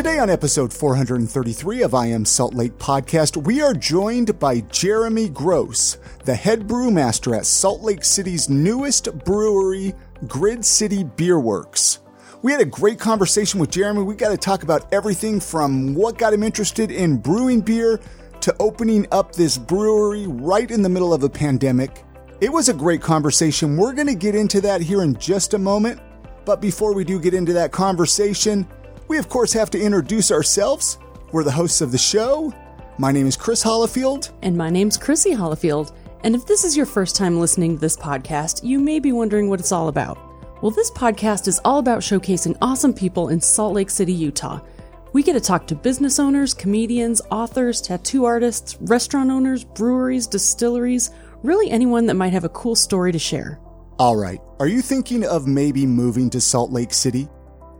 Today, on episode 433 of I Am Salt Lake podcast, we are joined by Jeremy Gross, the head brewmaster at Salt Lake City's newest brewery, Grid City Beer Works. We had a great conversation with Jeremy. We got to talk about everything from what got him interested in brewing beer to opening up this brewery right in the middle of a pandemic. It was a great conversation. We're going to get into that here in just a moment. But before we do get into that conversation, we of course have to introduce ourselves. We're the hosts of the show. My name is Chris Hollifield. And my name's Chrissy Hollifield. And if this is your first time listening to this podcast, you may be wondering what it's all about. Well, this podcast is all about showcasing awesome people in Salt Lake City, Utah. We get to talk to business owners, comedians, authors, tattoo artists, restaurant owners, breweries, distilleries, really anyone that might have a cool story to share. All right, are you thinking of maybe moving to Salt Lake City?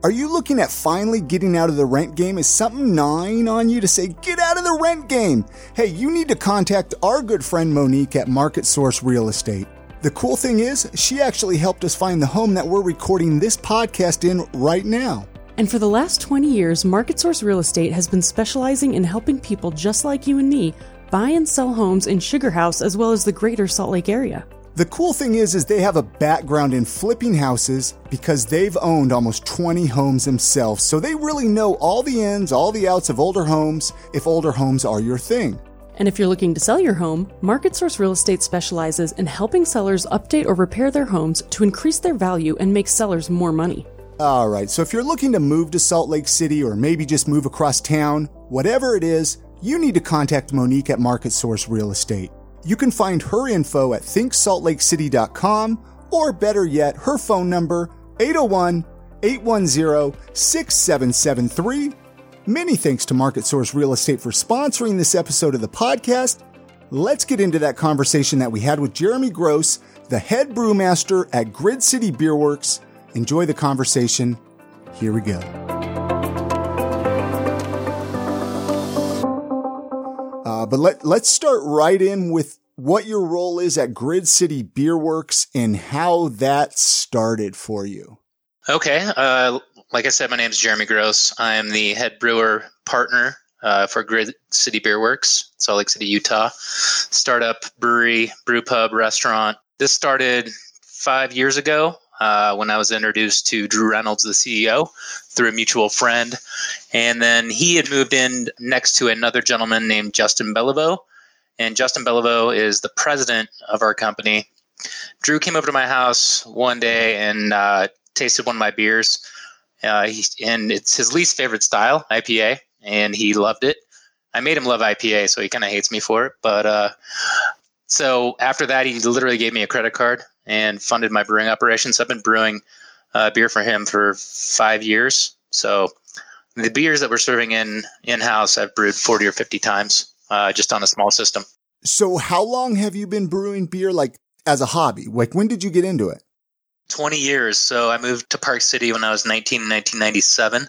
Are you looking at finally getting out of the rent game? Is something gnawing on you to say, get out of the rent game? Hey, you need to contact our good friend Monique at Market Source Real Estate. The cool thing is, she actually helped us find the home that we're recording this podcast in right now. And for the last 20 years, Market Source Real Estate has been specializing in helping people just like you and me buy and sell homes in Sugar House as well as the greater Salt Lake area. The cool thing is is they have a background in flipping houses because they've owned almost 20 homes themselves. So they really know all the ins, all the outs of older homes if older homes are your thing. And if you're looking to sell your home, Market Source Real Estate specializes in helping sellers update or repair their homes to increase their value and make sellers more money. All right, so if you're looking to move to Salt Lake City or maybe just move across town, whatever it is, you need to contact Monique at Market Source Real Estate. You can find her info at thinksaltlakeCity.com or better yet, her phone number 801 810 6773. Many thanks to Market Source Real Estate for sponsoring this episode of the podcast. Let's get into that conversation that we had with Jeremy Gross, the head brewmaster at Grid City Beer Works. Enjoy the conversation. Here we go. Uh, but let, let's start right in with what your role is at Grid City Beer Works and how that started for you. Okay. Uh, like I said, my name is Jeremy Gross. I am the head brewer partner uh, for Grid City Beer Works, Salt Lake City, Utah. Startup brewery, brew pub, restaurant. This started five years ago uh, when I was introduced to Drew Reynolds, the CEO, through a mutual friend. And then he had moved in next to another gentleman named Justin Beliveau. And Justin Beliveau is the president of our company. Drew came over to my house one day and uh, tasted one of my beers. Uh, he, and it's his least favorite style, IPA, and he loved it. I made him love IPA, so he kind of hates me for it. But uh, so after that, he literally gave me a credit card and funded my brewing operations. I've been brewing uh, beer for him for five years. So the beers that we're serving in in house, I've brewed forty or fifty times, uh, just on a small system. So how long have you been brewing beer, like as a hobby? Like when did you get into it? 20 years. So I moved to Park City when I was 19 in 1997.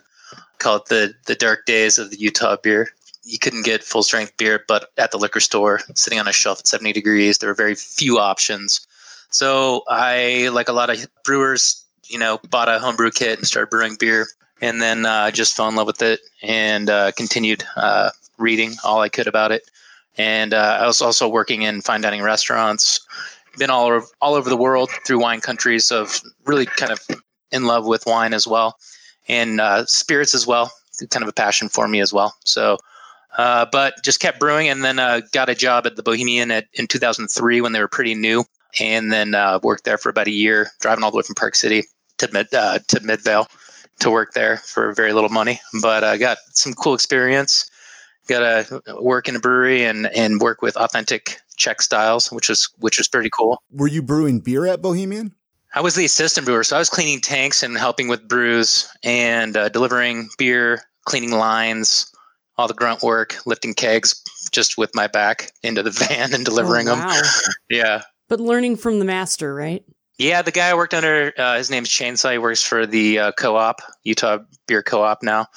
Call it the, the dark days of the Utah beer. You couldn't get full strength beer, but at the liquor store, sitting on a shelf at 70 degrees, there were very few options. So I, like a lot of brewers, you know, bought a homebrew kit and started brewing beer, and then uh, just fell in love with it and uh, continued uh, reading all I could about it. And uh, I was also working in fine dining restaurants been all over, all over the world through wine countries of really kind of in love with wine as well and uh, spirits as well kind of a passion for me as well so uh, but just kept brewing and then got a job at the bohemian at, in 2003 when they were pretty new and then worked there for about a year driving all the way from park city to mid to midvale to work there for very little money but i got some cool experience got to work in a brewery and and work with authentic Czech styles, which was which was pretty cool. Were you brewing beer at Bohemian? I was the assistant brewer, so I was cleaning tanks and helping with brews and uh, delivering beer, cleaning lines, all the grunt work, lifting kegs, just with my back into the van and delivering oh, wow. them. yeah, but learning from the master, right? Yeah, the guy I worked under, uh, his name's Chainsaw. He works for the uh, co-op, Utah Beer Co-op now,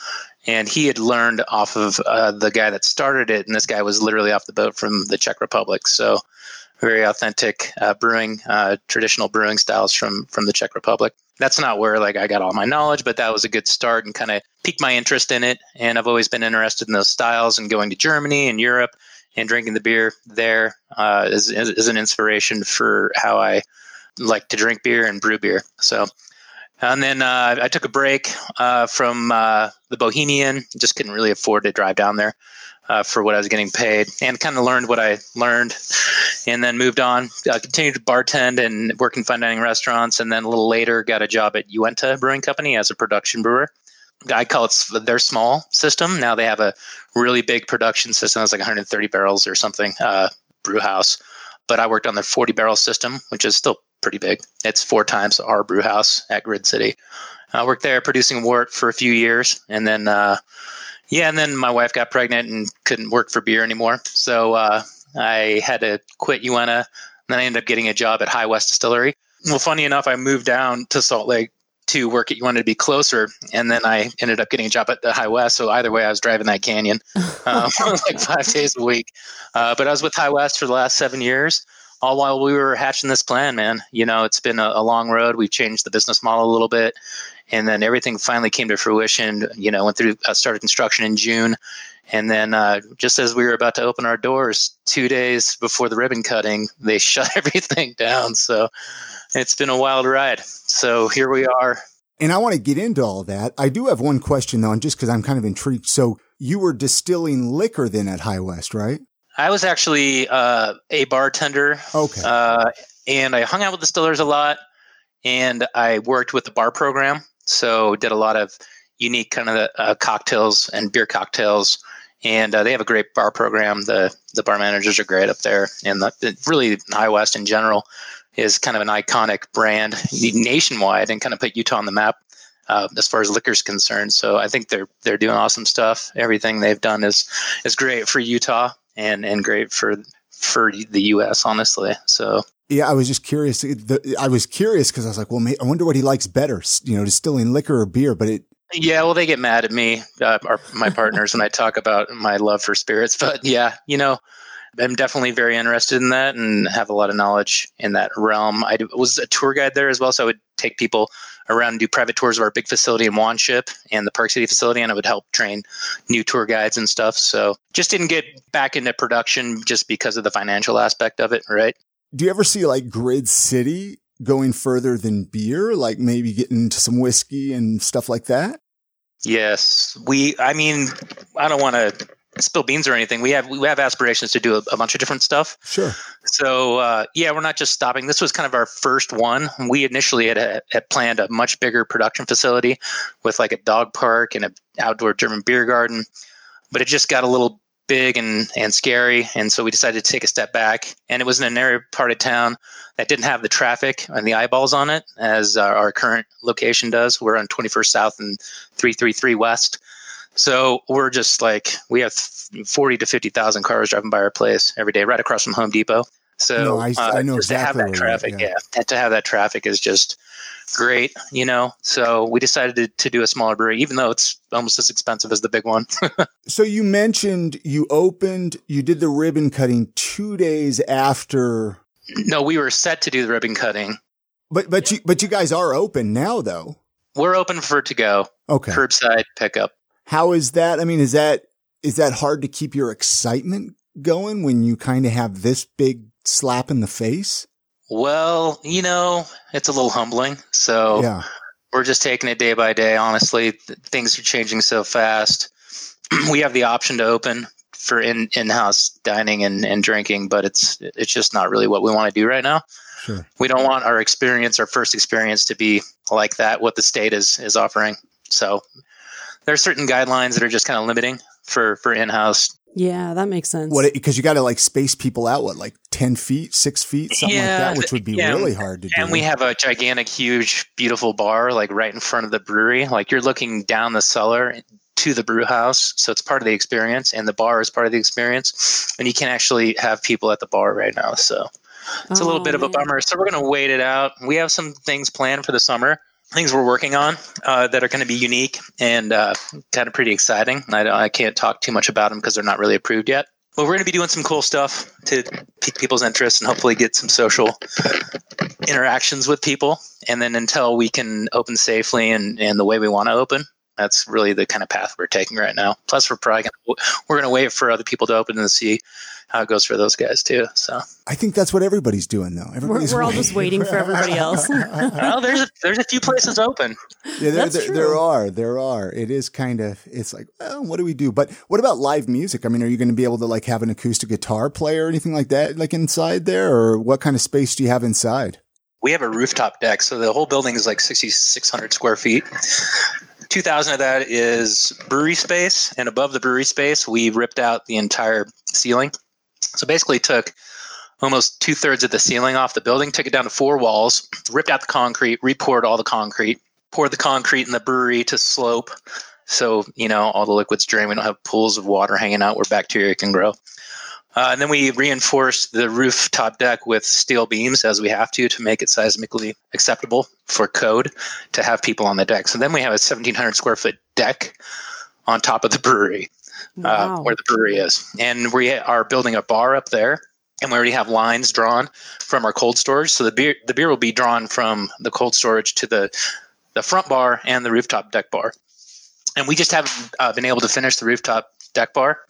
and he had learned off of uh, the guy that started it, and this guy was literally off the boat from the Czech Republic. So very authentic uh, brewing, uh, traditional brewing styles from from the Czech Republic. That's not where like I got all my knowledge, but that was a good start and kind of piqued my interest in it. And I've always been interested in those styles and going to Germany and Europe and drinking the beer there uh, is, is an inspiration for how I like to drink beer and brew beer. So and then uh, I took a break uh, from uh, the Bohemian. Just couldn't really afford to drive down there uh, for what I was getting paid, and kind of learned what I learned, and then moved on. Continued to bartend and work in fine dining restaurants, and then a little later got a job at Uinta Brewing Company as a production brewer. I call it their small system. Now they have a really big production system. It's like 130 barrels or something, uh, brew house. But I worked on their 40 barrel system, which is still pretty big. It's four times our brew house at Grid City. I worked there producing wort for a few years, and then uh, yeah, and then my wife got pregnant and couldn't work for beer anymore. So uh, I had to quit. And then I ended up getting a job at High West Distillery. Well, funny enough, I moved down to Salt Lake to work at Uinta to be closer, and then I ended up getting a job at the High West. So either way, I was driving that canyon um, like five days a week. Uh, but I was with High West for the last seven years all while we were hatching this plan, man. You know, it's been a, a, long road. We've changed the business model a little bit, and then everything finally came to fruition. You know, went through uh, started construction in June, and then uh, just as we were about to open our doors, two days before the ribbon cutting, they shut everything down. So it's been a wild ride. So here we are. And I want to get into all that. I do have one question though, and just because I'm kind of intrigued. So you were distilling liquor then at High West, right? I was actually uh, a bartender. Okay. Uh, and I hung out with distillers a lot, and I worked with the bar program. So did a lot of unique kind of uh, cocktails and beer cocktails. And uh, they have a great bar program. The the bar managers are great up there, and the, really High West in general is kind of an iconic brand nationwide, and kind of put Utah on the map uh, as far as liquor is concerned. So I think they're they're doing awesome stuff. Everything they've done is is great for Utah and and great for for the U.S. Honestly, so. Yeah, I was just curious. I was curious because I was like, well, I wonder what he likes better, you know, distilling liquor or beer. But it, yeah, well, they get mad at me, uh, our, my partners, when I talk about my love for spirits. But yeah, you know, I'm definitely very interested in that and have a lot of knowledge in that realm. I was a tour guide there as well, so I would take people around and do private tours of our big facility in Wanship and the Park City facility, and I would help train new tour guides and stuff. So just didn't get back into production just because of the financial aspect of it, right? Do you ever see like Grid City going further than beer, like maybe getting into some whiskey and stuff like that? Yes, we. I mean, I don't want to spill beans or anything. We have we have aspirations to do a, a bunch of different stuff. Sure. So uh, yeah, we're not just stopping. This was kind of our first one. We initially had, had planned a much bigger production facility with like a dog park and an outdoor German beer garden, but it just got a little big and and scary, and so we decided to take a step back. And it was in an area part of town that didn't have the traffic and the eyeballs on it as our, our current location does. We're on 21st South and 333 West. So we're just like we have forty to fifty thousand cars driving by our place every day, right across from Home Depot. So no, I, uh, I know exactly to have that traffic, yeah. yeah, to have that traffic is just great, you know. So we decided to, to do a smaller brewery, even though it's almost as expensive as the big one. so you mentioned you opened, you did the ribbon cutting two days after. No, we were set to do the ribbon cutting. But but you but you guys are open now, though. We're open for to go. Okay. Curbside pickup. How is that? I mean, is that is that hard to keep your excitement going when you kind of have this big slap in the face? Well, you know, it's a little humbling. So yeah. we're just taking it day by day. Honestly, things are changing so fast. we have the option to open for in in house dining and, and drinking, but it's it's just not really what we want to do right now. Sure. We don't want our experience, our first experience, to be like that. What the state is is offering. So there are certain guidelines that are just kind of limiting for for in house. Yeah, that makes sense. What because you got to like space people out what like ten feet, six feet, something yeah, like that, which would be yeah, really hard to and do. And we have a gigantic, huge, beautiful bar like right in front of the brewery. Like you're looking down the cellar to the brew house, so it's part of the experience, and the bar is part of the experience. And you can actually have people at the bar right now, so it's oh, a little bit man. of a bummer. So we're gonna wait it out. We have some things planned for the summer things we're working on uh, that are going to be unique and uh, kind of pretty exciting. I, I, can't talk too much about them because they're not really approved yet. But we're going to be doing some cool stuff to pique people's interest and hopefully get some social interactions with people. And then until we can open safely and, and the way we want to open, that's really the kind of path we're taking right now. Plus, we're probably gonna, we're going to wait for other people to open and see how it goes for those guys too. So I think that's what everybody's doing though. Everybody's we're, we're all just waiting for everybody else. well, there's a, there's a few places open. Yeah, there, there, there, are. There are. It is kind of. It's like, well, what do we do? But what about live music? I mean, are you going to be able to like have an acoustic guitar player or anything like that, like inside there, or what kind of space do you have inside? We have a rooftop deck, so the whole building is like 6,600 square feet. 2,000 of that is brewery space, and above the brewery space, we ripped out the entire ceiling so basically took almost two thirds of the ceiling off the building, took it down to four walls, ripped out the concrete, repoured all the concrete, poured the concrete in the brewery to slope. So, you know, all the liquids drain. We don't have pools of water hanging out where bacteria can grow. Uh, and then we reinforced the rooftop deck with steel beams as we have to to make it seismically acceptable for code to have people on the deck. So then we have a 1,700 square foot deck on top of the brewery. Uh, wow. uh, where the brewery is. And we are building a bar up there. And we already have lines drawn from our cold storage. So the beer the beer will be drawn from the cold storage to the the front bar and the rooftop deck bar. And we just haven't uh, been able to finish the rooftop deck bar.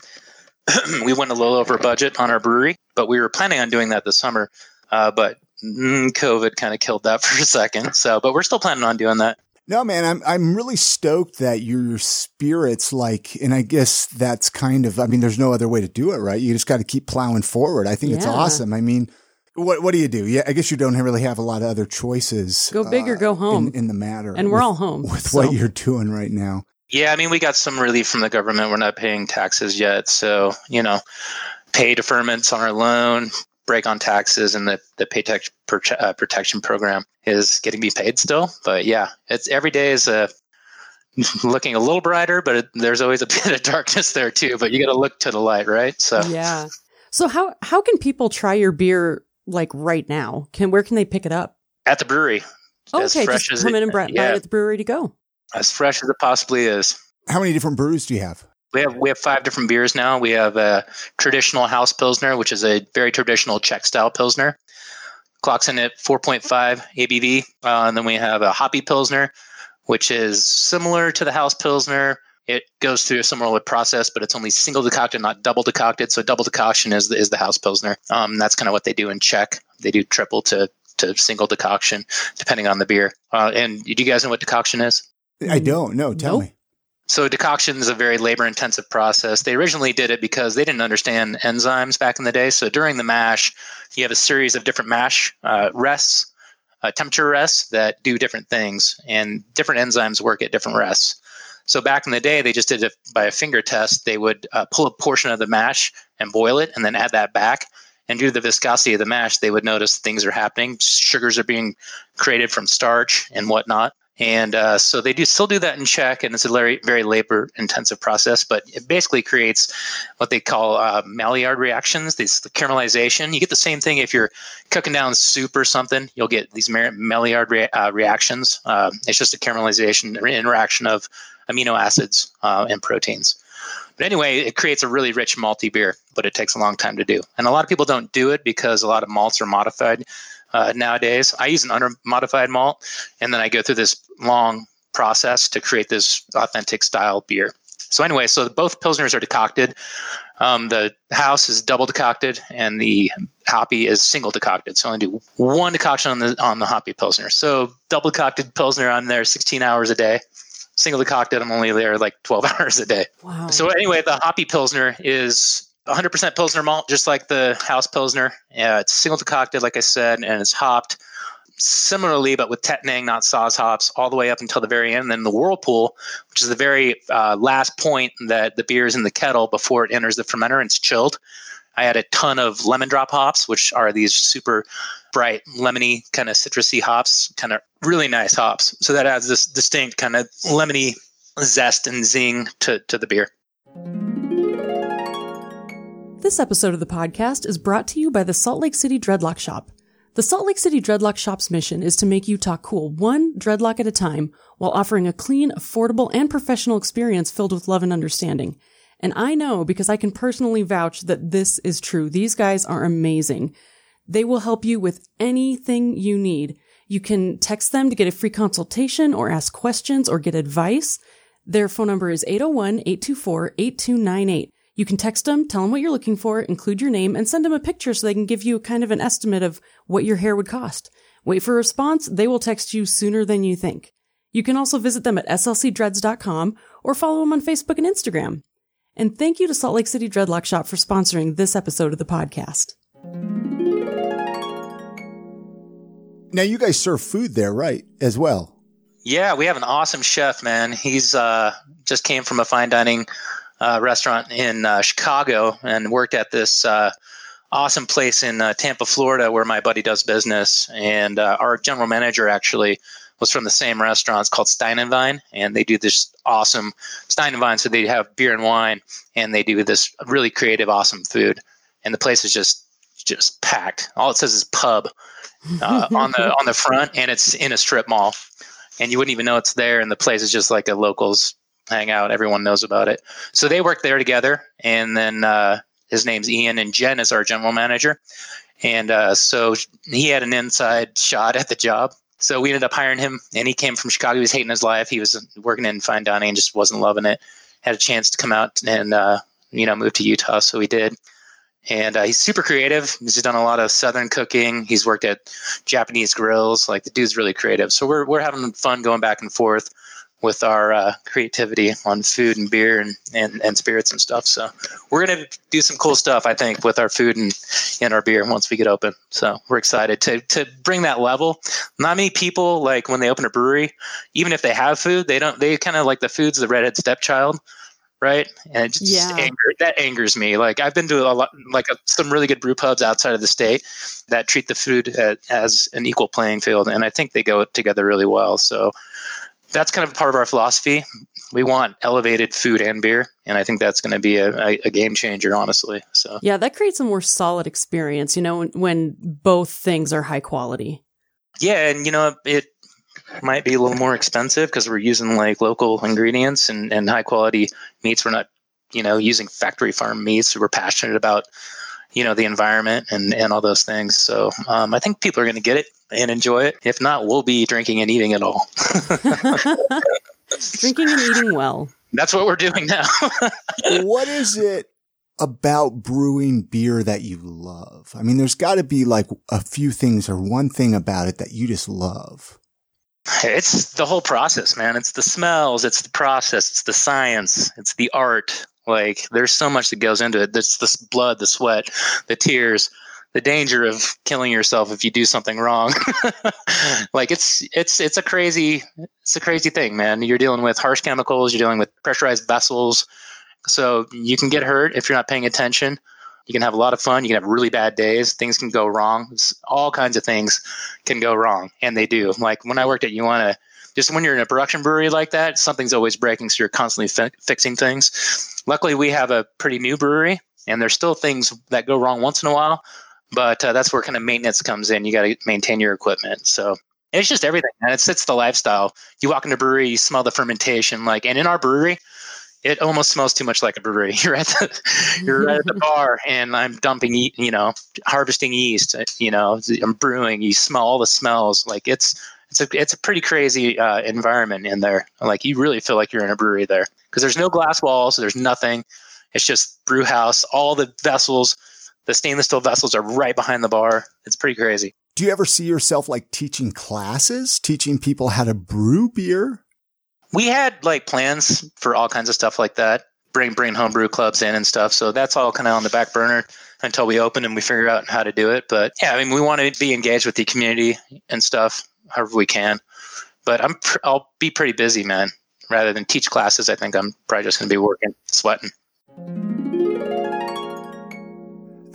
we went a little over budget on our brewery, but we were planning on doing that this summer. Uh, but mm, COVID kind of killed that for a second. So, but we're still planning on doing that. No, man, I'm I'm really stoked that your spirits like, and I guess that's kind of. I mean, there's no other way to do it, right? You just got to keep plowing forward. I think yeah. it's awesome. I mean, what what do you do? Yeah, I guess you don't really have a lot of other choices. Go big uh, or go home in, in, the matter, and we're with, all home with so. what you're doing right now. Yeah, I mean, we got some relief from the government. We're not paying taxes yet, so you know, pay deferments on our loan, break on taxes and the, the paycheck uh, protection program is getting me paid still. But yeah, it's every day is a, uh, looking a little brighter, but it, there's always a bit of darkness there too. But you got to look to the light, right? So yeah. So how how can people try your beer like right now? Can where can they pick it up? At the brewery. okay, just come it, in and buy yeah, it at the brewery to go. As fresh as it possibly is. How many different brews do you have? We have we have five different beers now. We have a traditional house pilsner, which is a very traditional Czech style pilsner. Clocks in at 4.5 ABV, uh, and then we have a hoppy pilsner, which is similar to the house pilsner. It goes through a similar process, but it's only single decocted, not double decocted. So double decoction is the, is the house pilsner. Um, that's kind of what they do in Czech. They do triple to to single decoction, depending on the beer. Uh, and do you guys know what decoction is? I don't. No, tell nope. me. So decoction is a very labor intensive process. They originally did it because they didn't understand enzymes back in the day. So during the mash, you have a series of different mash uh, rests, uh, temperature rests that do different things, and different enzymes work at different rests. So back in the day, they just did it by a finger test. They would uh, pull a portion of the mash and boil it, and then add that back. And due to the viscosity of the mash, they would notice things are happening. Sugars are being created from starch and whatnot. And uh, so they do still do that in Czech, and it's a very, very labor intensive process, but it basically creates what they call uh, Maillard reactions, these the caramelization. You get the same thing if you're cooking down soup or something, you'll get these Maillard uh, reactions. Uh, it's just a caramelization interaction of amino acids uh, and proteins. But anyway, it creates a really rich malty beer, but it takes a long time to do. And a lot of people don't do it because a lot of malts are modified uh, nowadays. I use an unmodified malt, and then I go through this long process to create this authentic style beer. So anyway, so both pilsners are decocted. Um, the house is double decocted, and the hoppy is single decocted. So I only do one decoction on the on the hoppy pilsner. So double decocted pilsner, I'm there 16 hours a day. Single decocted, I'm only there like 12 hours a day. Wow. So anyway, the hoppy pilsner is 100% Pilsner malt, just like the house Pilsner. Yeah, it's single decocted, like I said, and it's hopped similarly, but with Tettnang, not Saaz hops, all the way up until the very end. And then the whirlpool, which is the very uh, last point that the beer is in the kettle before it enters the fermenter and it's chilled. I add a ton of lemon drop hops, which are these super bright, lemony, kind of citrusy hops, kind of really nice hops. So that adds this distinct kind of lemony zest and zing to, to the beer. This episode of the podcast is brought to you by the Salt Lake City Dreadlock Shop. The Salt Lake City Dreadlock Shop's mission is to make Utah cool one dreadlock at a time while offering a clean, affordable, and professional experience filled with love and understanding. And I know because I can personally vouch that this is true. These guys are amazing. They will help you with anything you need. You can text them to get a free consultation or ask questions or get advice. Their phone number is 801-824-8298. You can text them, tell them what you're looking for, include your name, and send them a picture so they can give you kind of an estimate of what your hair would cost. Wait for a response. They will text you sooner than you think. You can also visit them at slcdreads.com or follow them on Facebook and Instagram. And thank you to Salt Lake City Dreadlock Shop for sponsoring this episode of the podcast. Now, you guys serve food there, right? As well. Yeah, we have an awesome chef, man. He's uh, just came from a fine dining uh, restaurant in uh, Chicago and worked at this uh, awesome place in uh, Tampa, Florida, where my buddy does business. And uh, our general manager actually was from the same restaurant. It's called Stein and Vine, and they do this awesome Stein and Vine. So they have beer and wine, and they do this really creative, awesome food. And the place is just just packed. All it says is pub uh, on the on the front, and it's in a strip mall, and you wouldn't even know it's there. And the place is just like a locals hangout. Everyone knows about it. So they work there together, and then uh, his name's Ian, and Jen is our general manager. And uh, so he had an inside shot at the job. So we ended up hiring him, and he came from Chicago. He was hating his life. He was working in fine dining and just wasn't loving it. Had a chance to come out and uh, you know move to Utah, so he did. And uh, he's super creative. He's done a lot of Southern cooking. He's worked at Japanese grills. Like the dude's really creative. So we're we're having fun going back and forth with our uh, creativity on food and beer and, and, and spirits and stuff. So we're going to do some cool stuff, I think, with our food and, and our beer once we get open. So we're excited to, to bring that level. Not many people, like when they open a brewery, even if they have food, they don't, they kind of like the food's the redhead stepchild. Right. And it just Yeah. anger, that angers me. Like I've been to a lot, like a, some really good brew pubs outside of the state that treat the food a- as an equal playing field. And I think they go together really well. So that's kind of part of our philosophy. We want elevated food and beer, and I think that's going to be a, a, game changer, honestly. So Yeah, that creates a more solid experience, you know, when, when both things are high quality. yeah, and you know it might be a little more expensive because we're using like local ingredients and, and high quality meats. We're not, you know, using factory farm meats. We're passionate about, you know, the environment and and all those things. So um, I think people are going to get it and enjoy it. If not, we'll be drinking and eating it all. Drinking and eating well. That's what we're doing now. what is it about brewing beer that you love? I mean, there's got to be like a few things or one thing about it that you just love. It's the whole process, man. It's the smells, it's the process, it's the science, it's the art. Like there's so much that goes into it. It's the blood, the sweat, the tears, the danger of killing yourself if you do something wrong. like it's it's it's a crazy it's a crazy thing, man. You're dealing with harsh chemicals, you're dealing with pressurized vessels. So you can get hurt if you're not paying attention. You can have a lot of fun. You can have really bad days. Things can go wrong. All kinds of things can go wrong, and they do. Like when I worked at Uinta, just when you're in a production brewery like that, something's always breaking, so you're constantly fi- fixing things. Luckily, we have a pretty new brewery, and there's still things that go wrong once in a while, but uh, that's where kind of maintenance comes in. You got to maintain your equipment. So it's just everything, and it's it's the lifestyle. You walk in a brewery, you smell the fermentation, like, and in our brewery, it almost smells too much like a brewery. You're at the you're at the bar, and I'm dumping, you know, harvesting yeast. You know, I'm brewing. You smell all the smells. Like it's it's a it's a pretty crazy uh, environment in there. Like you really feel like you're in a brewery there because there's no glass walls. There's nothing. It's just brew house. All the vessels, the stainless steel vessels, are right behind the bar. It's pretty crazy. Do you ever see yourself like teaching classes, teaching people how to brew beer? we had like plans for all kinds of stuff like that bring bring homebrew clubs in and stuff. So that's all kind of on the back burner until we open and we figure out how to do it. But yeah i mean we want to be engaged with the community and stuff however we can. But i'm pr- i'll be pretty busy man. Rather than teach classes i think i'm probably just going to be working sweating.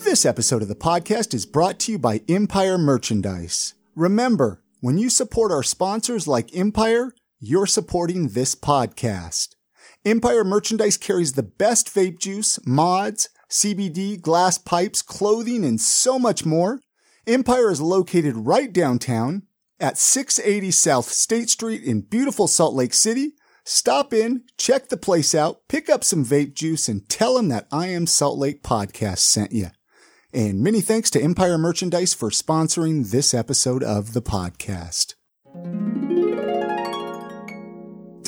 This episode of the podcast is brought to you by Empire Merchandise. Remember, when you support our sponsors like Empire, you're supporting this podcast. Empire Merchandise carries the best vape juice, mods, CBD, glass pipes, clothing, and so much more. Empire is located right downtown at 680 South State Street in beautiful Salt Lake City. Stop in, check the place out, pick up some vape juice, and tell them that I Am Salt Lake podcast sent you. And many thanks to Empire Merchandise for sponsoring this episode of the podcast.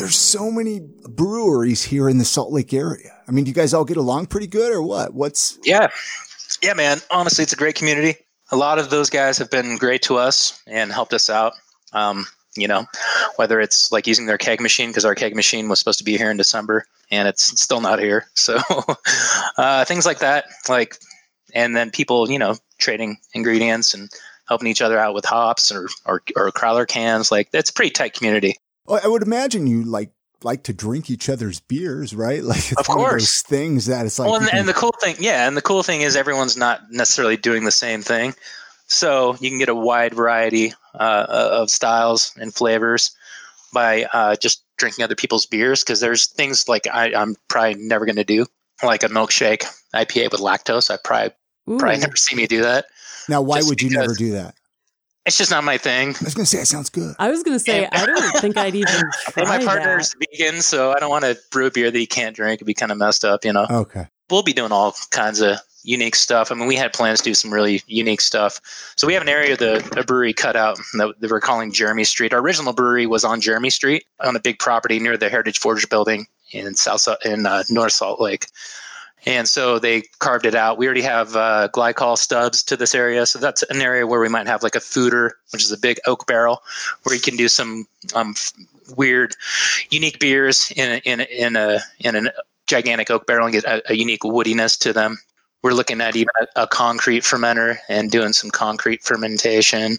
There's so many breweries here in the Salt Lake area. I mean, do you guys all get along pretty good or what? What's Yeah. Yeah, man. Honestly, it's a great community. A lot of those guys have been great to us and helped us out. Um, you know, whether it's like using their keg machine because our keg machine was supposed to be here in December and it's still not here. So uh, things like that, like, and then people, you know, trading ingredients and helping each other out with hops or or, or crowler cans. Like, it's a pretty tight community. Well, I would imagine you like like to drink each other's beers, right? Like it's Of one of course. those things that it's like well, and, can- and the cool thing, yeah, and the cool thing is everyone's not necessarily doing the same thing, so you can get a wide variety uh, of styles and flavors by uh, just drinking other people's beers. Because there's things like I, I'm probably never going to do, like a milkshake IPA with lactose. I probably Ooh. probably never see me do that. now why would you never do that? It's just not my thing. I was gonna say it sounds good. I was going to say, I don't think I'd even try And my that. partner's vegan, so I don't want to brew a beer that he can't drink. It'd be kind of messed up, you know. Okay. we'll be doing all kinds of unique stuff. I mean, we had plans to do some really unique stuff. So we have an area of the a brewery cut out that, that we're calling Jeremy Street. Our original brewery was on Jeremy Street on a big property near the Heritage Forge building in South in uh, North Salt Lake. And so they carved it out. We already have uh, glycol stubs to this area, so that's an area where we might have like a foeder, which is a big oak barrel, where you can do some um, weird, unique beers in a, in a, in a in a gigantic oak barrel and get a, a unique woodiness to them. We're looking at even a, a concrete fermenter and doing some concrete fermentation.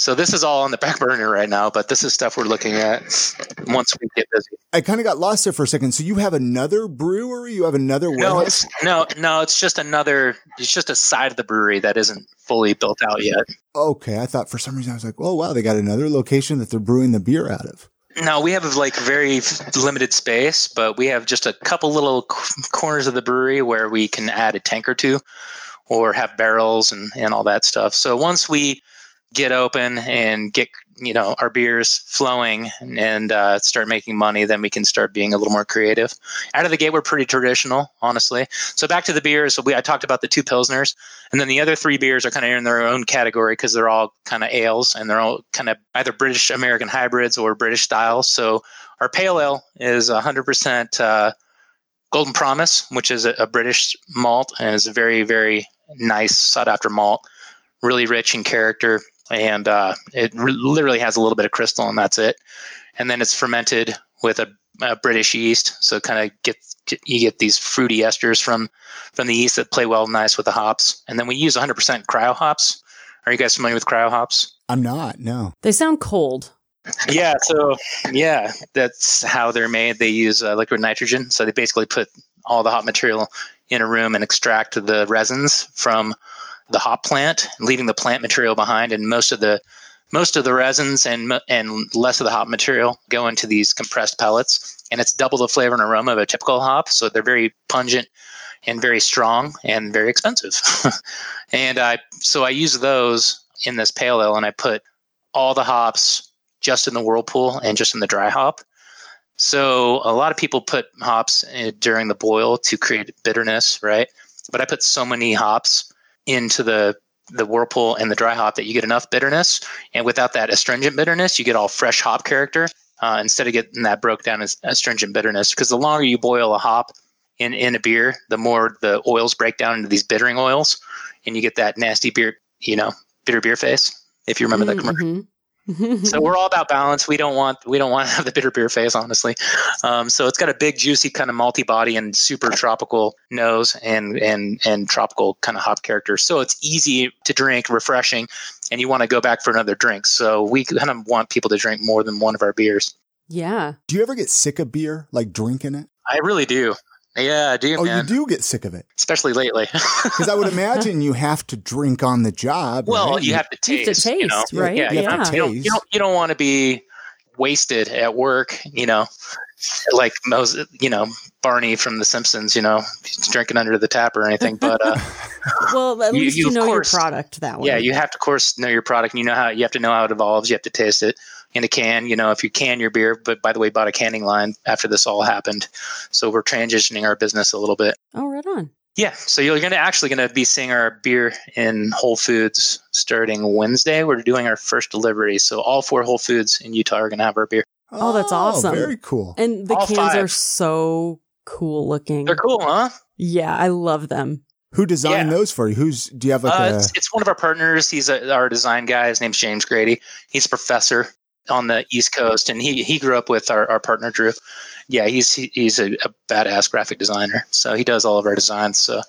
So this is all on the back burner right now, but this is stuff we're looking at once we get busy. I kind of got lost there for a second. So you have another brewery? You have another No, it's no, no. It's just another. It's just a side of the brewery that isn't fully built out yet. Okay, I thought for some reason I was like, oh wow, they got another location that they're brewing the beer out of. No, we have like very limited space, but we have just a couple little corners of the brewery where we can add a tank or two, or have barrels and and all that stuff. So once we get open and get you know our beers flowing and uh, start making money, then we can start being a little more creative. Out of the gate, we're pretty traditional, honestly. So back to the beers. So we I talked about the two pilsners, and then the other three beers are kind of in their own category because they're all kind of ales and they're all kind of either British American hybrids or British styles. So our pale ale is 100% uh, Golden Promise, which is a, a British malt and is a very very nice sought after malt, really rich in character and uh, it re- literally has a little bit of crystal and that's it and then it's fermented with a, a british yeast so kind of get, get you get these fruity esters from from the yeast that play well nice with the hops and then we use 100% cryo hops are you guys familiar with cryo hops I'm not. No. They sound cold. yeah so yeah that's how they're made they use uh, liquid nitrogen so they basically put all the hop material in a room and extract the resins from the hop plant leaving the plant material behind and most of the most of the resins and and less of the hop material go into these compressed pellets. And it's double the flavor and aroma of a typical hop so they're very pungent and very strong and very expensive. And i so i use those in this pale ale and i put all the hops just in the whirlpool and just in the dry hop. So a lot of people put hops uh, during the boil to create bitterness right? But i put so many hops into the the whirlpool and the dry hop that you get enough bitterness. And without that astringent bitterness you get all fresh hop character uh, instead of getting that broke down as astringent bitterness. Because the longer you boil a hop in, in a beer the more the oils break down into these bittering oils and you get that nasty beer you know bitter beer face if you remember that commercial. So we're all about balance. We don't want we don't want to have the bitter beer face, honestly. Um, so it's got a big, juicy kind of malty body and super tropical nose and and and tropical kind of hop character. So it's easy to drink, refreshing, and you want to go back for another drink. So we kind of want people to drink more than one of our beers. yeah. Do you ever get sick of beer, like drinking it? I really do. Yeah, I do, Oh, man. you do get sick of it Especially lately. because I would imagine you have to drink on the job. well, right? you have to You have to taste. You know? taste, right? Yeah, You you, have don't, you, don't, you don't you don't want to be wasted at work. You know, like Moses, you know Barney from The Simpsons. You know, drinking under the tap or anything. But uh, Well, at You- least you, you, know course- your product that way. yeah, you have to, of course, know your product. And you know how you have to know how it evolves. You have to taste it. In a can. You know, if you can your beer, but by the way, bought a canning line after this all happened. So we're transitioning our business a little bit. Oh, right on. Yeah, so you're going to actually going to be seeing our beer in Whole Foods starting Wednesday. We're doing our first delivery, so all four Whole Foods in Utah are going to have our beer. Oh, that's awesome. Very cool. And the All cans five. are so cool looking. They're cool, huh? Yeah, I love them. Who designed Yeah. those for you? Who's do you have like Uh, a it's, it's one of our partners. He's a, our design guy. His name's James Grady. He's a professor on the East Coast, and he he grew up with our, our partner Drew. Yeah, he's he, he's a, a badass graphic designer. So he does all of our designs. So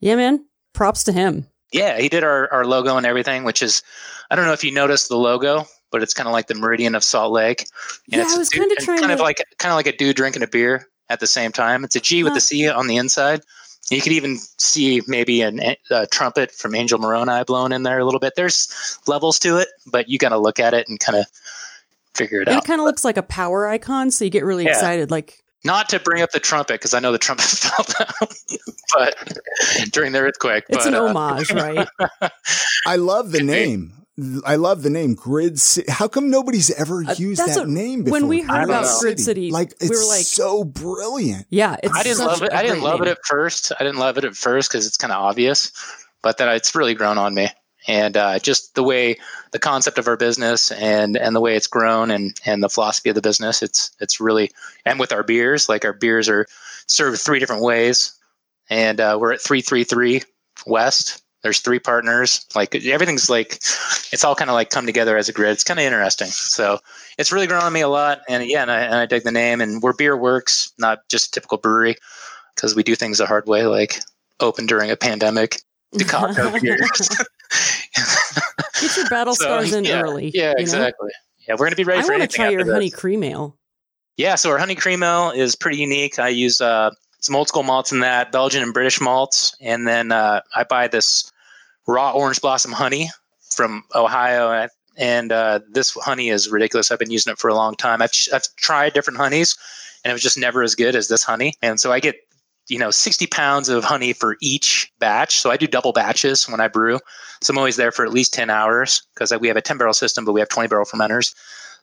Yeah, man. Props to him. yeah, he did our, our logo and everything, which is I don't know if you noticed the logo, but it's kind of like the meridian of Salt Lake. Yeah, it's I was kinda and trying kind of like kind of like a dude drinking a beer at the same time. It's a G with Huh. the C on the inside. You could even see maybe an, a trumpet from Angel Moroni blown in there a little bit. There's levels to it, but you got to look at it and kind of figure it And out. it kind of looks like a power icon, so you get really Yeah. excited. Like, Not to bring up the trumpet because I know the trumpet fell down, but during the earthquake. it's but, an uh, homage, right? I love the name. I love the name Grid City. How come nobody's ever Uh, used that's that what- name before? when we heard about know. Grid City, like we were like, so brilliant. yeah, it's I didn't love it. I didn't great love it at first. I didn't love it at first because it's kind of obvious, but then it's really grown on me. And uh, just the way the concept of our business and and the way it's grown and and the philosophy of the business, it's it's really and with our beers, like our beers are served three different ways, and uh, we're at three three three West. There's three partners. Like everything's like it's all kind of like come together as a grid. It's kind of interesting. So it's really grown on me a lot. And yeah, and I, and I dig the name. And we're Beer Works, not just a typical brewery because we do things the hard way, like open during a pandemic, our beers. Get your battle So, scars in yeah, early. Yeah, you know? exactly. Yeah, we're gonna be ready for anything. I want to try your after honey cream ale. Yeah, so our honey cream ale is pretty unique. I use uh, some old school malts in that, Belgian and British malts, and then uh, I buy this raw orange blossom honey from Ohio, and- and uh, this honey is ridiculous. I've been using it for a long time. I've I've tried different honeys, and it was just never as good as this honey. And so I get you know 60 pounds of honey for each batch. So I do double batches when I brew. So I'm always there for at least 10 hours because we have a 10 barrel system, but we have 20 barrel fermenters.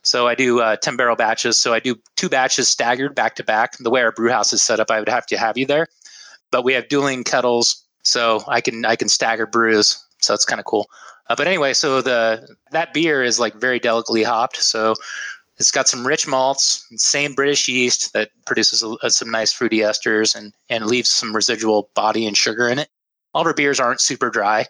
So I do uh, 10 barrel batches. So I do two batches staggered back to back. The way our brew house is set up, I would have to have you there. But we have dueling kettles, so I can I can stagger brews. So it's kind of cool. Uh, but anyway, so the that beer is like very delicately hopped. So it's got some rich malts, same British yeast that produces a, some nice fruity esters and and leaves some residual body and sugar in it. All of our beers aren't super dry.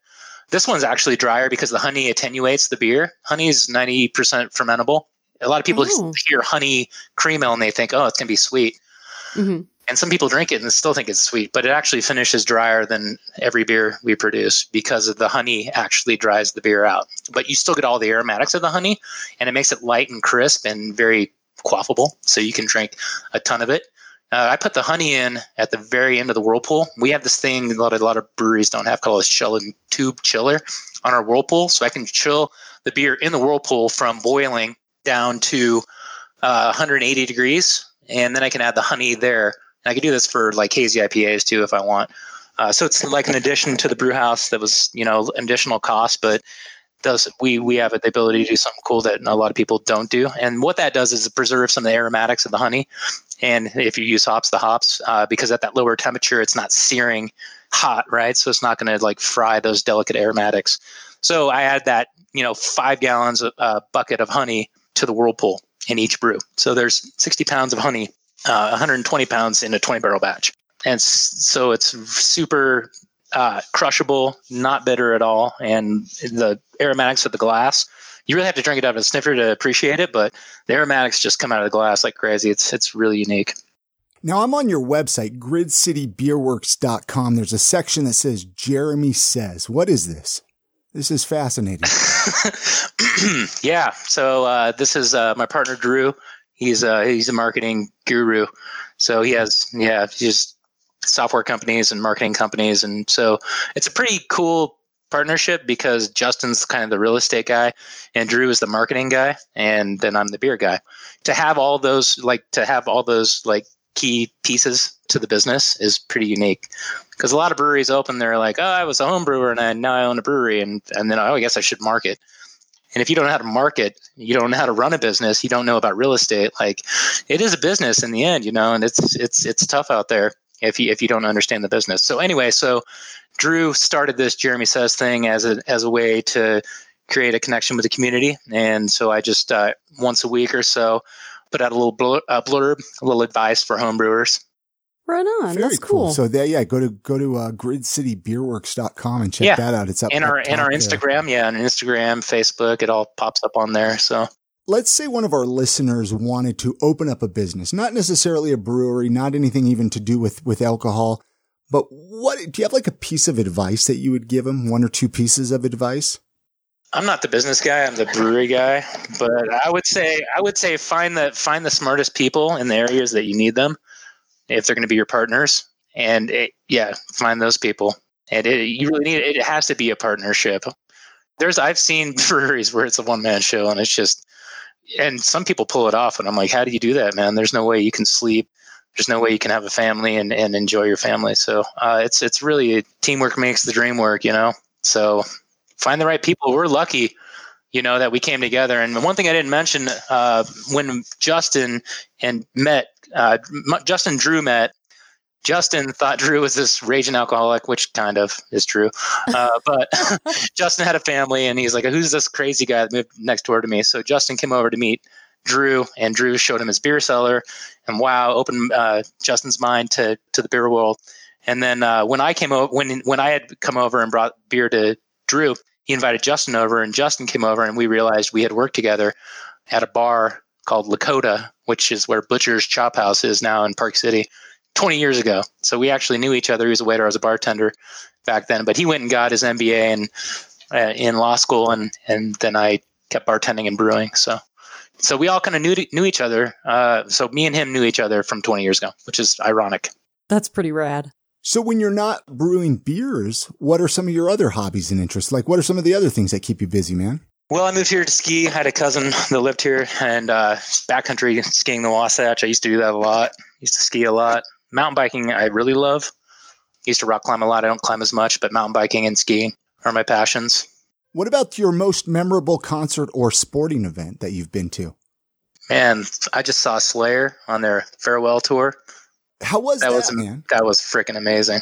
This one's actually drier because the honey attenuates the beer. Honey is 90% fermentable. A lot of people Oh. hear honey cream ale and they think, oh, it's going to be sweet. hmm And some people drink it and still think it's sweet, but it actually finishes drier than every beer we produce because of the honey actually dries the beer out. But you still get all the aromatics of the honey and it makes it light and crisp and very quaffable. So you can drink a ton of it. Uh, I put the honey in at the very end of the whirlpool. We have this thing that a lot of breweries don't have called a shell and tube chiller on our whirlpool. So I can chill the beer in the whirlpool from boiling down to uh, 180 degrees. And then I can add the honey there. And I can do this for like hazy IPAs too if I want. Uh, so it's like an addition to the brew house that was, you know, additional cost, but does we we have the ability to do something cool that a lot of people don't do. And what that does is it preserves some of the aromatics of the honey. And if you use hops, the hops, uh, because at that lower temperature, it's not searing hot, right? So it's not going to like fry those delicate aromatics. So I add that, you know, five gallons of uh, bucket of honey to the whirlpool in each brew. So there's 60 pounds of honey, uh, 120 pounds in a 20 barrel batch. And so it's super uh, crushable, not bitter at all. And the aromatics of the glass, you really have to drink it out of a snifter to appreciate it, but the aromatics just come out of the glass like crazy. It's, it's really unique. Now I'm on your website, gridcitybeerworks.com. There's a section that says Jeremy says. What is this? This is fascinating. yeah. So uh, this is uh, my partner Drew. He's uh, he's a marketing guru. So he has yeah he's software companies and marketing companies, and so it's a pretty cool partnership because Justin's kind of the real estate guy, and Drew is the marketing guy, and then I'm the beer guy. To have all those like to have all those like key pieces to the business is pretty unique because a lot of breweries open they're like oh i was a home brewer and I, now i own a brewery and, and then oh i guess i should market And if you don't know how to market, you don't know how to run a business, you don't know about real estate, like it is a business in the end, you know, and it's it's it's tough out there if you if you don't understand the business. So anyway, so Drew started this Jeremy Says thing as a as a way to create a connection with the community, and so I just uh, once a week or so put out a little blurb, a blurb, a little advice for homebrewers. Right on. Very That's cool. So there, yeah, go to go to uh, gridcitybeerworks.com and check Yeah. that out. It's up in our in top our there. Instagram, yeah, on Instagram, Facebook, it all pops up on there. So Let's say one of our listeners wanted to open up a business, not necessarily a brewery, not anything even to do with with alcohol, but what do you have like a piece of advice that you would give them? One or two pieces of advice? I'm not the business guy. I'm the brewery guy. But I would say I would say find the find the smartest people in the areas that you need them if they're going to be your partners. And it, yeah, find those people. And it, you really need it. Has to be a partnership. There's I've seen breweries where it's a one man show and it's just and some people pull it off and I'm like, how do you do that, man? There's no way you can sleep. There's no way you can have a family and, and enjoy your family. So uh, it's it's really teamwork makes the dream work, you know. So find the right people. We're lucky, you know, that we came together. And one thing I didn't mention uh, when Justin and met, uh, Justin Drew met. Justin thought Drew was this raging alcoholic, which kind of is true. Uh, but Justin had a family, and he's like, "Who's this crazy guy that moved next door to me?" So Justin came over to meet Drew, and Drew showed him his beer cellar, and wow, opened uh, Justin's mind to to the beer world. And then uh, when I came over, when when I had come over and brought beer to Drew, he invited Justin over, and Justin came over, and we realized we had worked together at a bar called Lakota, which is where Butcher's Chop House is now in Park City, 20 years ago. So we actually knew each other. He was a waiter, I was a bartender back then. But he went and got his MBA and uh, in law school, and and then I kept bartending and brewing. So so we all kind of knew knew each other. Uh, so me and him knew each other from 20 years ago, which is ironic. That's pretty rad. So when you're not brewing beers, what are some of your other hobbies and interests? Like what are some of the other things that keep you busy, man? Well, I moved here to ski. I had a cousin that lived here and uh, backcountry skiing the Wasatch. I used to do that a lot. Used to ski a lot. Mountain biking, I really love. Used to rock climb a lot. I don't climb as much, but mountain biking and skiing are my passions. What about your most memorable concert or sporting event that you've been to? Man, I just saw Slayer on their farewell tour. How was that, That was man? That was freaking amazing.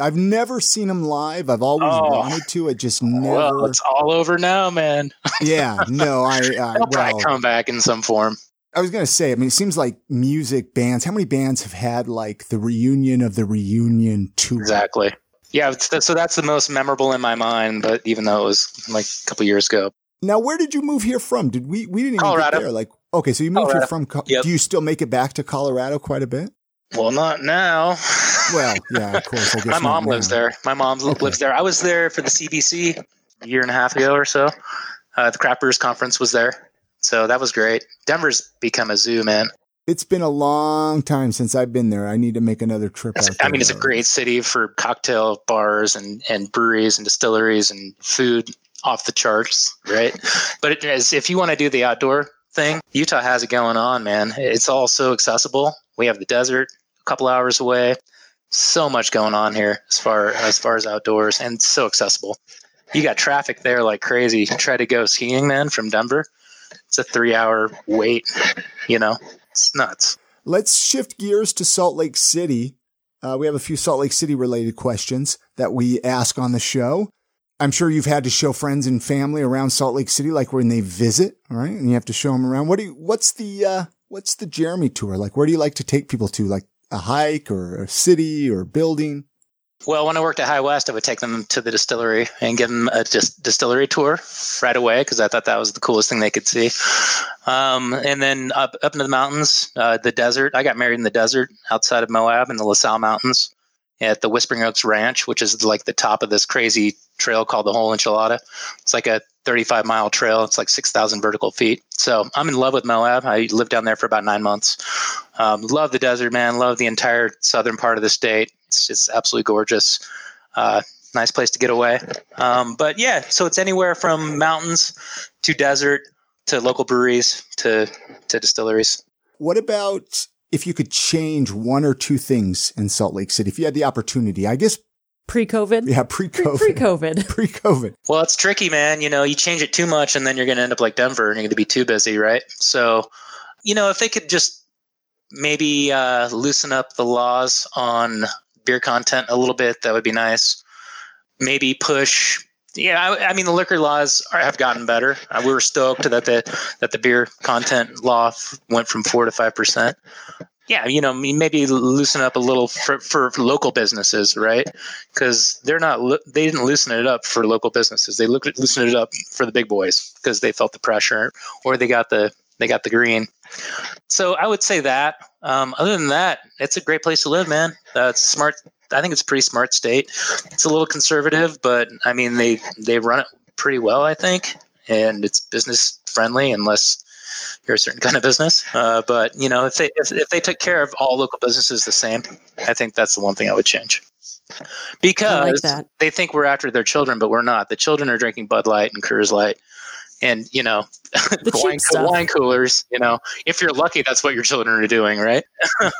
I've never seen him live. I've always Oh. wanted to. I just never. Well, it's all over now, man. yeah, no, I. Uh, I They'll probably well, come back in some form. I was gonna say. I mean, it seems like music bands. How many bands have had like the reunion of the reunion tour? Exactly. Yeah, it's- so that's the most memorable in my mind. But even though it was like a couple years ago, Now, where did you move here from? Did we? We didn't even Colorado. get there. Like, okay, so you moved here from. Yep. Do you still make it back to Colorado quite a bit? Well, not now. Well, yeah, of course. I guess my mom lives now. there. My mom Okay. lives there. I was there for the CBC a year and a half ago or so. Uh, the Craft Brewers Conference was there, so that was great. Denver's become a zoo, man. It's been a long time since I've been there. I need to make another trip out there. I mean, it's a great city for cocktail bars and, and breweries and distilleries and food off the charts, right? But it, if you want to do the outdoor thing, Utah has it going on, man. It's all so accessible. We have the desert couple hours away. So much going on here as far as far as outdoors, and so accessible. You got traffic there like crazy. Try to go skiing, man, from Denver. It's a three-hour wait. You know, it's nuts. Let's shift gears to Salt Lake City. Uh, we have a few Salt Lake City related questions that we ask on the show. I'm sure you've had to show friends and family around Salt Lake City, like when they visit, right? And you have to show them around. What do you, what's the, uh, what's the Jeremy tour? Like, where do you like to take people to? Like a hike or a city or building? Well, when I worked at High West, I would take them to the distillery and give them a dis- distillery tour right away because I thought that was the coolest thing they could see. Um, and then up up into the mountains, uh, the desert. I got married in the desert outside of Moab in the La Sal Mountains at the Whispering Oaks Ranch, which is like the top of this crazy trail called the Whole Enchilada. It's like a 35 mile trail. It's like 6,000 vertical feet. So I'm in love with Moab. I lived down there for about nine months. Um, love the desert, man. Love the entire southern part of the state. It's, it's absolutely gorgeous. Uh, nice place to get away. Um, but yeah, so it's anywhere from mountains to desert to local breweries to to distilleries. What about if you could change one or two things in Salt Lake City? If you had the opportunity, I guess Pre-COVID. Yeah, pre-COVID. Pre-COVID. Pre-COVID. Well, it's tricky, man. You know, you change it too much, and then you're going to end up like Denver, and you're going to be too busy, right? So, you know, if they could just maybe uh, loosen up the laws on beer content a little bit, that would be nice. Maybe push. Yeah, I, I mean the liquor laws are, have gotten better. Uh, we were stoked that the that the beer content law f- went from four to five percent. Yeah, you know, maybe loosen up a little for, for local businesses, right? Because they're not they didn't loosen it up for local businesses. They looked loosened it up for the big boys because they felt the pressure or they got the they got the green. So I would say that. Um, other than that, it's a great place to live, man. Uh, it's smart. I think it's a pretty smart state. It's a little conservative, but I mean they they run it pretty well, I think, and it's business friendly unless you're a certain kind of business. Uh, but you know, if they if, if they took care of all local businesses the same, I think that's the one thing I would change. Because like they think we're after their children, but we're not. The children are drinking Bud Light and Coors Light and you know the wine, wine, coolers you know if you're lucky that's what your children are doing right?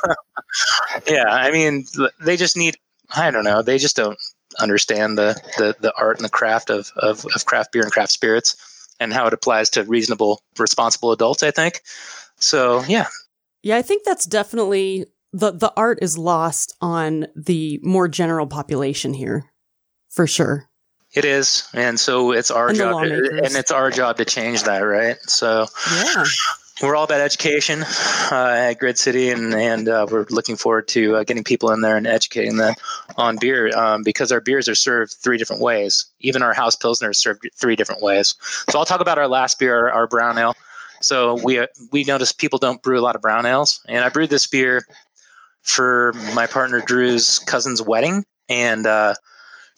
Yeah i mean they just need i don't know they just don't understand the the, the art and the craft of, of, of craft beer and craft spirits and how it applies to reasonable responsible adults i think. So yeah. Yeah i think that's definitely the the art is lost on the more general population here for sure it is, and so it's our and job, to, and it's our job to change that, right? So, yeah, we're all about education uh, at Grid City, and and uh, we're looking forward to uh, getting people in there and educating them on beer um, because our beers are served three different ways. Even our house pilsner is served three different ways. So I'll talk about our last beer, our, our brown ale. So we we notice people don't brew a lot of brown ales, and I brewed this beer for my partner Drew's cousin's wedding, and uh,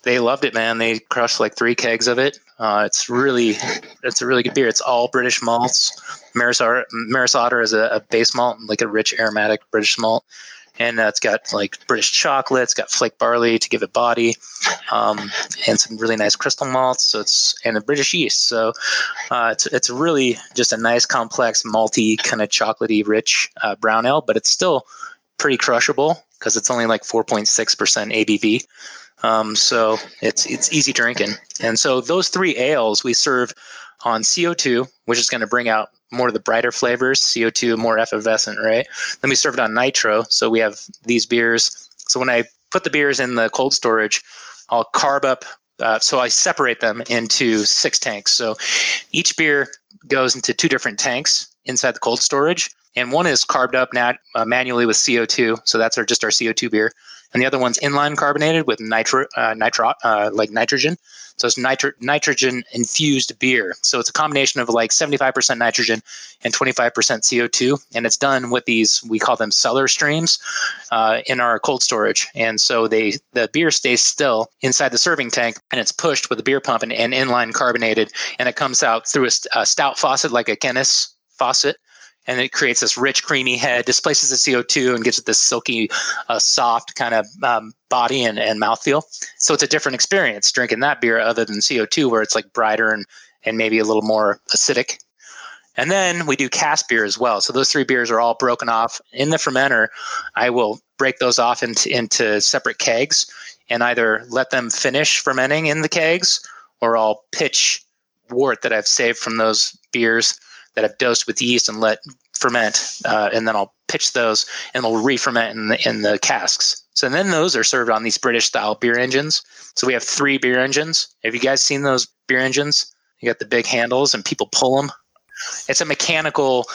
they loved it, man. They crushed like three kegs of it. Uh, it's really, it's a really good beer. It's all British malts. Maris Maris Otter is a, a, base malt, like a rich aromatic British malt, and uh, it's got like British chocolate. It's got flake barley to give it body, um, and some really nice crystal malts. So it's and a British yeast. So uh, it's it's really just a nice, complex, malty, kind of chocolatey, rich uh, brown ale, but it's still pretty crushable because it's only like 4.6% ABV. Um, so it's it's easy drinking. And so those three ales we serve on CO2, which is going to bring out more of the brighter flavors, CO2 more effervescent, right? Then we serve it on nitro. So we have these beers. So when I put the beers in the cold storage, I'll carb up. Uh, so I separate them into six tanks. So each beer goes into two different tanks inside the cold storage, and one is carved up nat- uh, manually with CO2. So that's our just our CO2 beer and the other one's inline carbonated with nitro, uh, nitro uh, like nitrogen. So it's nitro- nitrogen infused beer. So it's a combination of like 75% nitrogen and 25% CO2. And it's done with these, we call them cellar streams uh, in our cold storage. And so they the beer stays still inside the serving tank and it's pushed with a beer pump and, and inline carbonated. And it comes out through a, a stout faucet like a Guinness faucet and it creates this rich, creamy head, displaces the CO2, and gives it this silky, uh, soft kind of um, body and, and mouthfeel. So it's a different experience drinking that beer other than CO2, where it's like brighter and, and maybe a little more acidic. And then we do cask beer as well. So those three beers are all broken off in the fermenter. I will break those off into, into separate kegs and either let them finish fermenting in the kegs or I'll pitch wort that I've saved from those beers that I've dosed with yeast and let ferment, uh, and then I'll pitch those and they'll re-ferment in the in the casks. So then those are served on these British style beer engines. So we have three beer engines. Have you guys seen those beer engines? You got the big handles and people pull them. It's a mechanical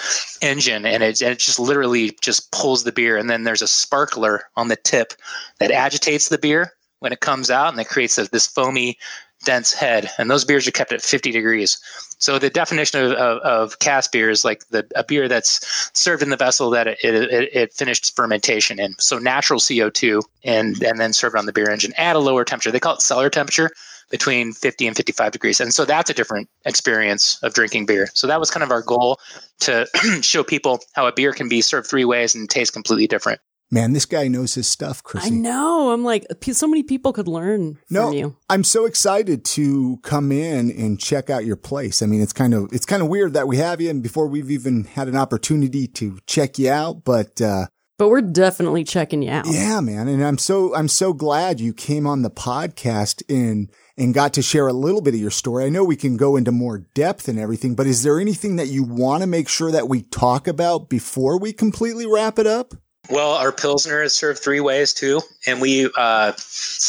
engine and it, it just literally just pulls the beer and then there's a sparkler on the tip that agitates the beer when it comes out and it creates a, this foamy dense head, and those beers are kept at 50 degrees. So the definition of, of, of cask beer is like the, a beer that's served in the vessel that it, it, it, finished fermentation in. So natural CO2 and, and then served on the beer engine at a lower temperature. They call it cellar temperature between 50 and 55 degrees. And so that's a different experience of drinking beer. So that was kind of our goal to show people how a beer can be served three ways and taste completely different. Man, this guy knows his stuff, Chris. I know. I'm like, so many people could learn no, from you. I'm so excited to come in and check out your place. I mean, it's kind of, it's kind of weird that we have you and before we've even had an opportunity to check you out, but, uh, But we're definitely checking you out. Yeah, man. And I'm so, I'm so glad you came on the podcast and, and got to share a little bit of your story. I know we can go into more depth and everything, but is there anything that you want to make sure that we talk about before we completely wrap it up? Well, our Pilsner is served three ways too. And we uh,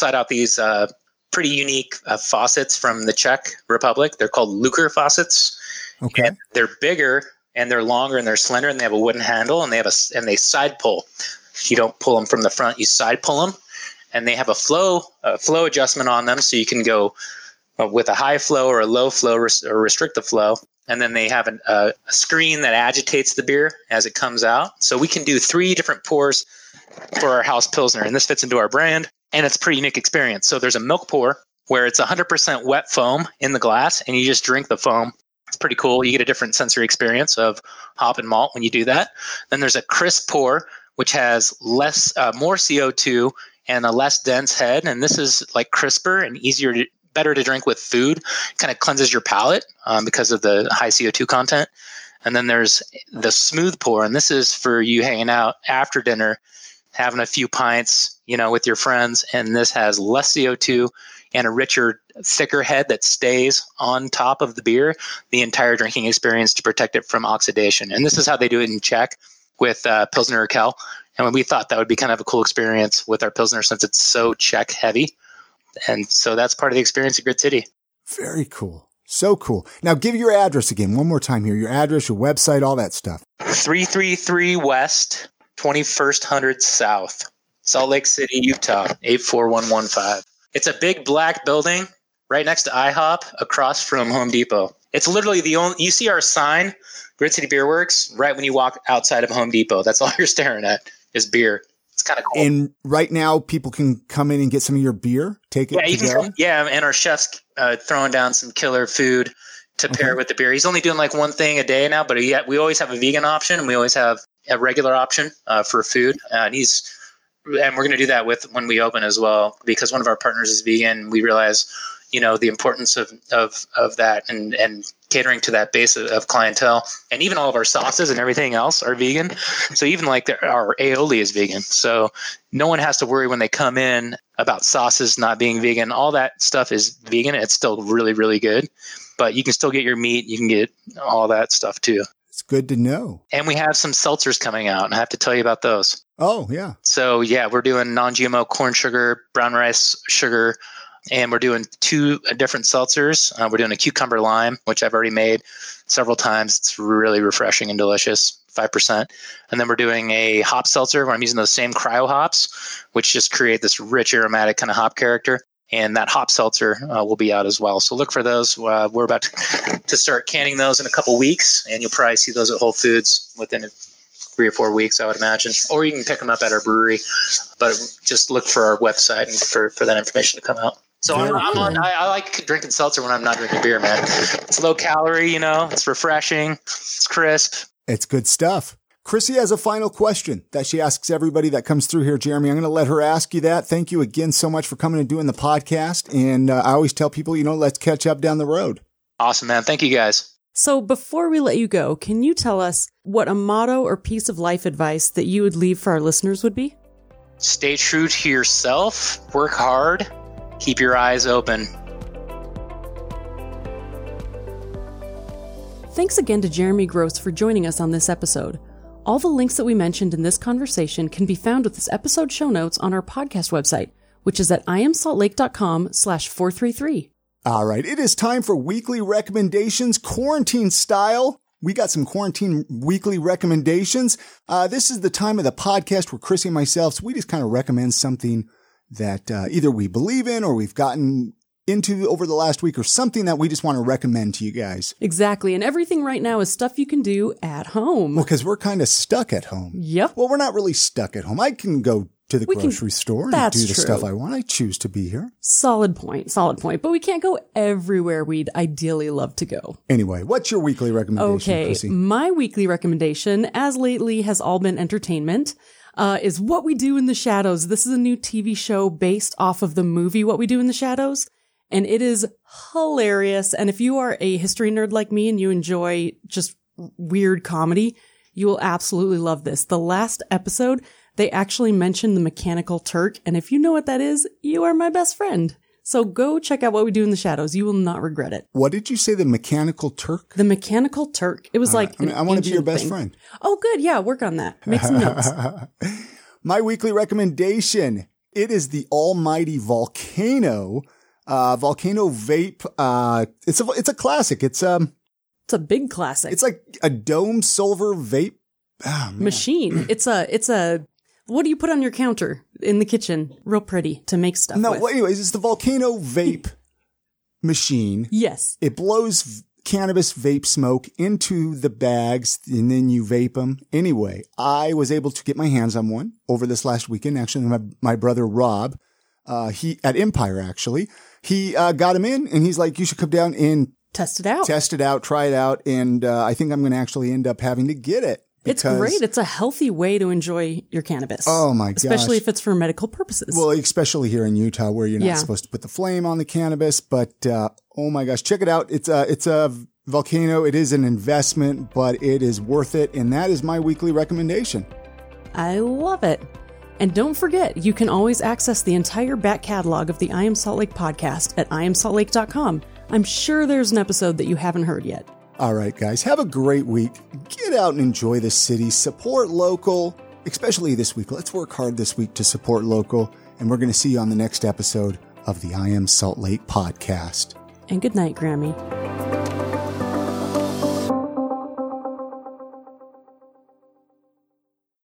out these uh, pretty unique uh, faucets from the Czech Republic. They're called Lukr faucets. Okay. And they're bigger and they're longer and they're slender and they have a wooden handle and they have a and they side pull. You don't pull them from the front; you side pull them, and they have a flow a flow adjustment on them, so you can go uh, with a high flow or a low flow or restrict the flow. And then they have an, a screen that agitates the beer as it comes out. So we can do three different pours for our house pilsner, and this fits into our brand and it's pretty unique experience. So there's a milk pour where it's 100% wet foam in the glass and you just drink the foam. It's pretty cool. You get a different sensory experience of hop and malt when you do that. Then there's a crisp pour which has less uh, more CO2 and a less dense head and this is like crisper and easier to better to drink with food. Kind of cleanses your palate um, because of the high CO2 content. And then there's the smooth pour and this is for you hanging out after dinner having a few pints, you know, with your friends, and this has less CO2 and a richer, thicker head that stays on top of the beer the entire drinking experience to protect it from oxidation. And this is how they do it in Czech with uh, Pilsner Urquell. And we thought that would be kind of a cool experience with our Pilsner since it's so Czech heavy. And so that's part of the experience of Grid City. Very cool. So cool. Now give your address again one more time here. Your address, your website, all that stuff. 333 West 21st 100 South, Salt Lake City, Utah, 84115. It's a big black building right next to IHOP across from Home Depot. It's literally the only, you see our sign, Grid City Beer Works, right when you walk outside of Home Depot. That's all you're staring at is beer. It's kind of cool. And right now, people can come in and get some of your beer, take it. Yeah, you can yeah, and our chef's uh, throwing down some killer food to pair with the beer. He's only doing like one thing a day now, but he, we always have a vegan option and we always have a regular option uh, for food. Uh, and he's and we're going to do that with when we open as well because one of our partners is vegan. We realize, you know, the importance of of of that and and catering to that base of, clientele. And even all of our sauces and everything else are vegan. So even like our aioli is vegan. So no one has to worry when they come in about sauces not being vegan. All that stuff is vegan. It's still really really good but you can still get your meat. You can get all that stuff too. It's good to know. And we have some seltzers coming out, and I have to tell you about those. Oh, yeah. So, yeah, we're doing non GMO corn sugar, brown rice sugar, and we're doing two different seltzers. Uh, we're doing a cucumber lime, which I've already made several times. It's really refreshing and delicious, 5%. And then we're doing a hop seltzer where I'm using those same cryo hops, which just create this rich aromatic kind of hop character and that hop seltzer uh, will be out as well. So look for those. Uh, we're about to, start canning those in a couple weeks, and you'll probably see those at Whole Foods within three or four weeks, I would imagine. Or you can pick them up at our brewery, but just look for our website and for, for that information to come out. So I'm, I'm, on. I, I, like drinking seltzer when I'm not drinking beer, man. It's low calorie, you know. It's refreshing. It's crisp. It's good stuff. Chrissy has a final question that she asks everybody that comes through here. Jeremy, I'm going to let her ask you that. Thank you again so much for coming and doing the podcast. And uh, I always tell people, you know, let's catch up down the road. Awesome, man. Thank you guys. So before we let you go, can you tell us what a motto or piece of life advice that you would leave for our listeners would be? Stay true to yourself, work hard, keep your eyes open. Thanks again to Jeremy Gross for joining us on this episode. All the links that we mentioned in this conversation can be found with this episode show notes on our podcast website, which is at iamsaltlake.com slash 433. All right. It is time for weekly recommendations, quarantine style. We got some quarantine weekly recommendations. Uh, this is the time of the podcast where Chrissy and myself, so we just kind of recommend something that uh, either we believe in or we've gotten into over the last week or something that we just want to recommend to you guys. Exactly. And everything right now is stuff you can do at home. Well, because we're kind of stuck at home. Yep. Well, we're not really stuck at home. I can go to the we grocery can, store and do the true. stuff I want. I choose to be here. Solid point. Solid point. But we can't go everywhere we'd ideally love to go. Anyway, what's your weekly recommendation? Okay. Chrissy? My weekly recommendation, as lately has all been entertainment, uh, is What We Do in the Shadows. This is a new TV show based off of the movie What We Do in the Shadows and it is hilarious. And if you are a history nerd like me and you enjoy just weird comedy, You will absolutely love this. The last episode, they actually mentioned the mechanical Turk, and if you know what that is, you are my best friend. So go check out what we do in the shadows. You will not regret it. What did you say? The mechanical Turk? The mechanical Turk. It was like I, mean, I want to be your best thing. friend. Oh, good. Yeah, work on that. Make some notes. My weekly recommendation. It is the almighty volcano, uh, volcano vape. Uh, it's a, it's a classic. It's, um, It's a big classic. it's like a dome silver vape. Man. machine. It's a, it's a, what do you put on your counter in the kitchen? Real pretty to make stuff No, with. well, anyways, it's the volcano vape machine. Yes. It blows v- cannabis vape smoke into the bags and then you vape them. Anyway, I was able to get my hands on one over this last weekend. Actually, my, my brother Rob, uh, he at Empire actually, he, uh, got him in and he's like, you should come down and Test it out. test it out, try it out. And, uh, I think I'm going to actually end up having to get it. It's great. It's a healthy way to enjoy your cannabis. Oh my gosh. Especially if it's for medical purposes. Well, especially here in Utah, where you're not Yeah. supposed to put the flame on the cannabis. But uh, oh my gosh, check it out! It's a it's a volcano. It is an investment, but it is worth it, and that is my weekly recommendation. I love it. And don't forget, you can always access the entire back catalog of the I Am Salt Lake podcast at iamsaltlake.com. I'm sure there's an episode that you haven't heard yet. All right, guys, have a great week. Get out and enjoy the city. Support local, especially this week. Let's work hard this week to support local, and we're going to see you on the next episode of the I Am Salt Lake podcast. And good night, Grammy.